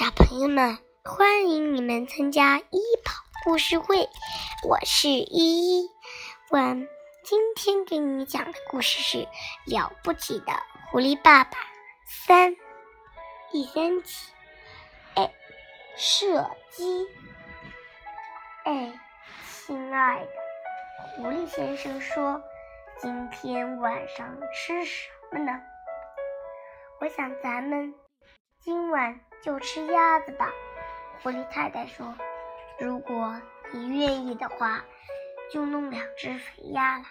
小朋友们，欢迎你们参加一宝故事会，我是依依。我今天给你讲的故事是《了不起的狐狸爸爸三》第三集。哎，射击！哎，亲爱的狐狸先生说：“今天晚上吃什么呢？”我想咱们今晚就吃鸭子吧。狐狸太太说：“如果你愿意的话，就弄两只肥鸭来，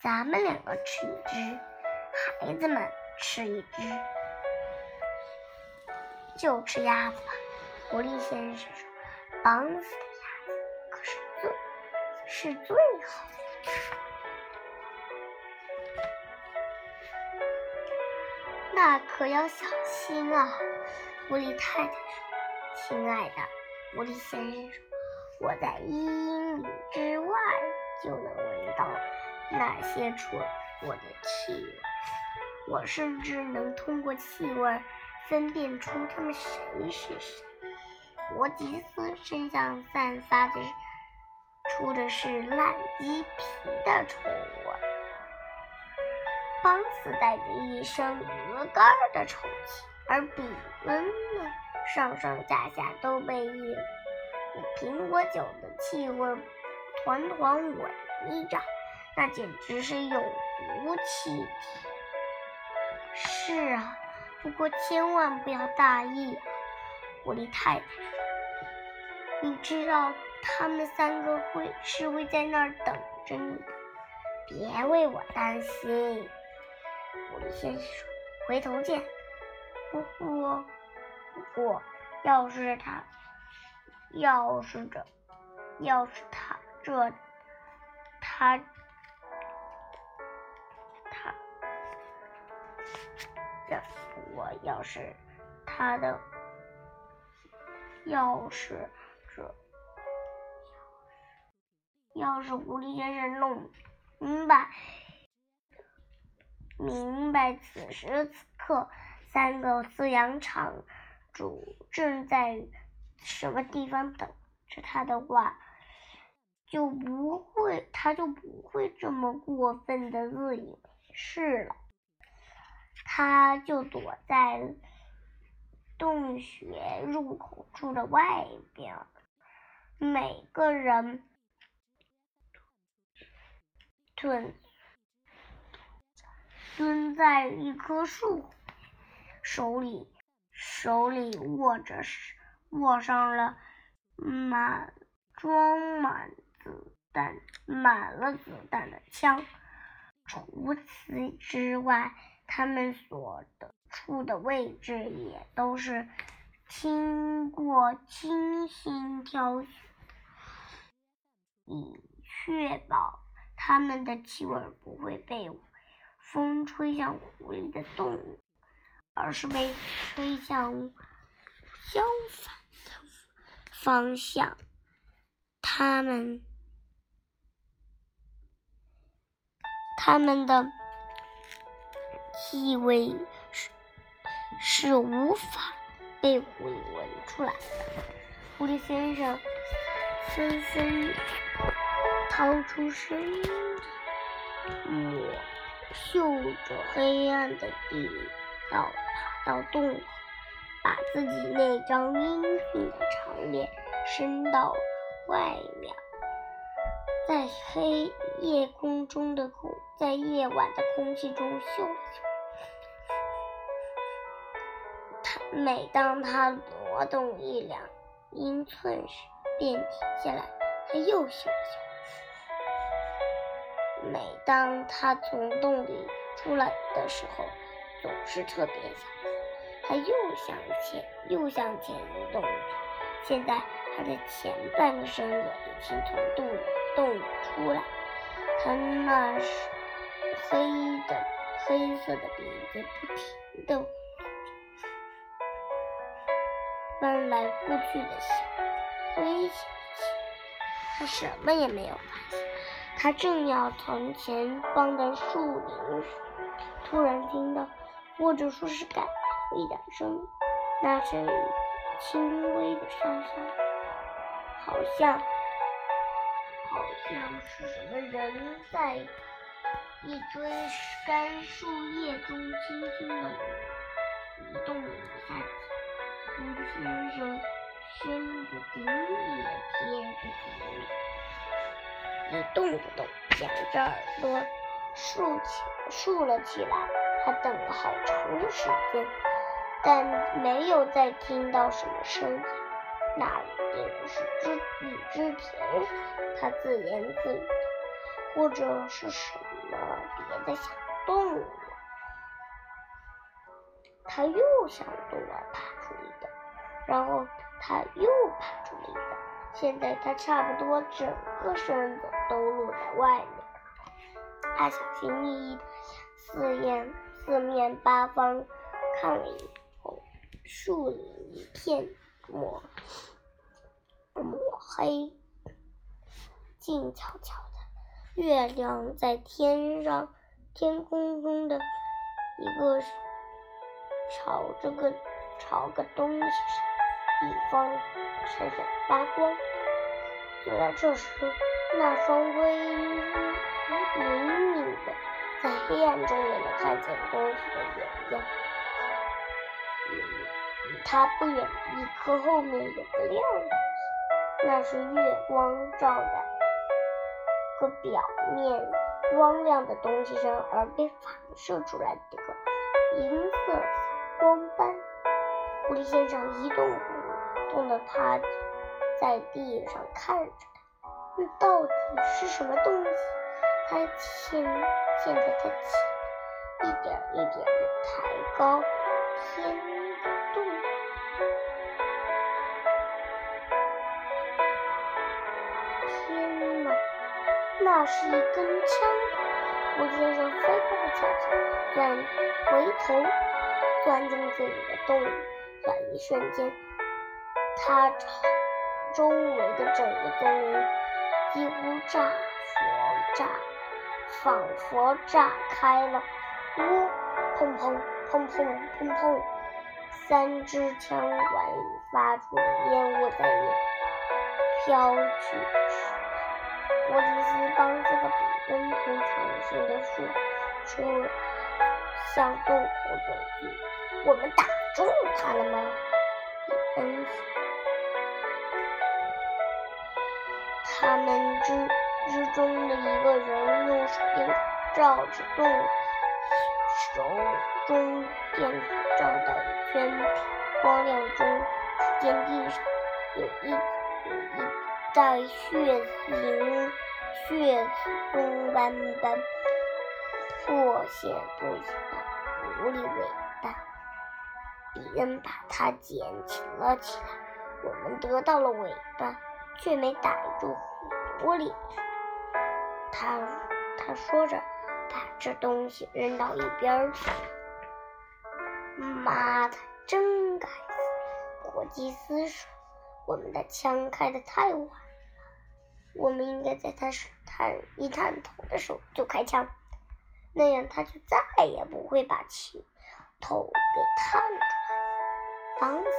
咱们两个吃一只，孩子们吃一只，就吃鸭子吧。”狐狸先生说：“绑死的鸭子可是最是最好的。”那可要小心啊！狐狸太太说：“亲爱的，狐狸先生说，我在一英里之外就能闻到那些蠢货的气味，我甚至能通过气味分辨出他们谁是谁。罗吉斯身上散发的出的是烂鸡皮的臭味。”邦斯带着一身鹅肝的臭气，而比伦呢，上上下下都被一股苹果酒的气味团团围着，那简直是有毒气体。是啊，不过千万不要大意。狐狸太太说：“你知道他们三个会是会在那儿等着你的，别为我担心。”狐狸先生说：“回头见。”不过，不过，要是他，要是这，要是他这，他，他，这，我要是他的，要是这，要是狐狸先生弄明白。明白，此时此刻，三个饲养场主正在什么地方等着他的话，就不会，他就不会这么过分的自以为是了。他就躲在洞穴入口处的外边，每个人蹲。蹲在一棵树，手里手里握着握上了满装满子弹满了子弹的枪。除此之外，他们所的处的位置也都是经过精心挑选，以确保他们的气味不会被。风吹向狐狸的洞，而是被吹向相反的方向。它们，它们的气味是是无法被狐狸闻出来的。狐狸先生纷纷掏出身体，我。嗅着黑暗的地道，到洞口，把自己那张英俊的长脸伸到外面，在黑夜空中的空，在夜晚的空气中嗅嗅。他每当他挪动一两英寸时，便停下来，他又嗅嗅。每当他从洞里出来的时候，总是特别想。他又向前，又向前移动。现在他的前半个身子已经从洞洞里出来，他那是黑的黑色的鼻子不停的翻来覆去的响，危险起。他什么也没有发现。他正要从前方的树林，突然听到，或者说是感一点声。那声音轻微的沙沙，好像好像是什么人在一堆干树叶中轻轻的移动了一下子。吴先生身子顶也贴着地面，一动不动，两只耳朵竖起竖了起来。他等了好长时间。但没有再听到什么声音，那一定是织雨织田，他自言自语，或者是什么别的小动物。他又向东儿爬出一点，然后他又爬出了一点，现在他差不多整个身子都露在外面。他小心翼翼的四面四面八方看了一眼。树林一片抹抹黑，静悄悄的。月亮在天上，天空中的一个朝着个朝个东西上地方闪闪发光。就在这时，那双微灵敏的，在黑暗中也能看见东西的眼睛。它不远的一棵后面有个亮东西，那是月光照在个表面光亮的东西上而被反射出来的个银色光斑。狐狸先生一动不动地趴在地上看着它，那到底是什么东西？它现现在它起一点一点地抬高天。那是一根枪，狐狸先生飞快地跳起来，钻回头钻进自己的洞里。在一瞬间，他周围的整个森林几乎炸佛炸，仿佛炸开了。呜，砰砰砰砰砰砰，三支枪管发出烟雾在飘去。波吉斯帮这个比恩从墙上的树树向洞口走去。我们打中他了吗？比恩。他们之之中的一个人用手电筒照着洞手中电筒照到一圈光亮中，只见地上有一有一。在血淋、血中斑斑破血不行的狐狸尾巴，比恩把它捡起了起来。我们得到了尾巴，却没逮住狐狸。他他说着，把这东西扔到一边去。妈的，真该死！火鸡斯说：“我们的枪开得太晚。”我们应该在他探一探头的时候就开枪，那样他就再也不会把气头给探出来，脏死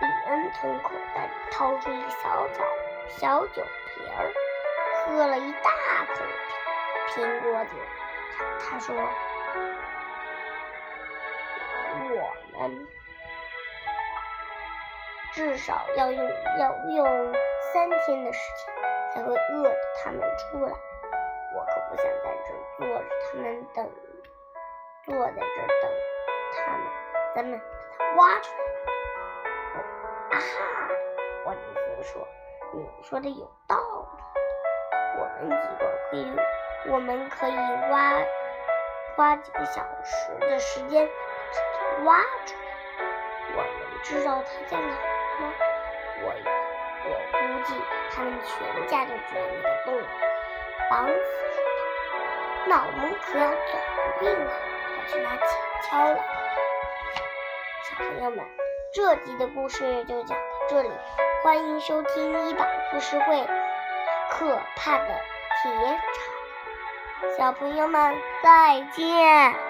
比恩从口袋里掏出一个小枣小酒瓶儿，喝了一大口苹果酒。他说：“我们。”至少要用要用三天的时间才会饿得他们出来。我可不想在这坐着，他们等，坐在这等他们。咱们把它挖出来。啊哈！霍金斯说：“你说的有道理。我们几个可以，我们可以挖花几个小时的时间把它挖出来。我们知道它在哪。”我我估计他们全家就住在那个洞里，绑死了。那我们可要走运了，快去拿铁锹了。小朋友们，这集的故事就讲到这里，欢迎收听一宝故事会。可怕的铁铲，小朋友们再见。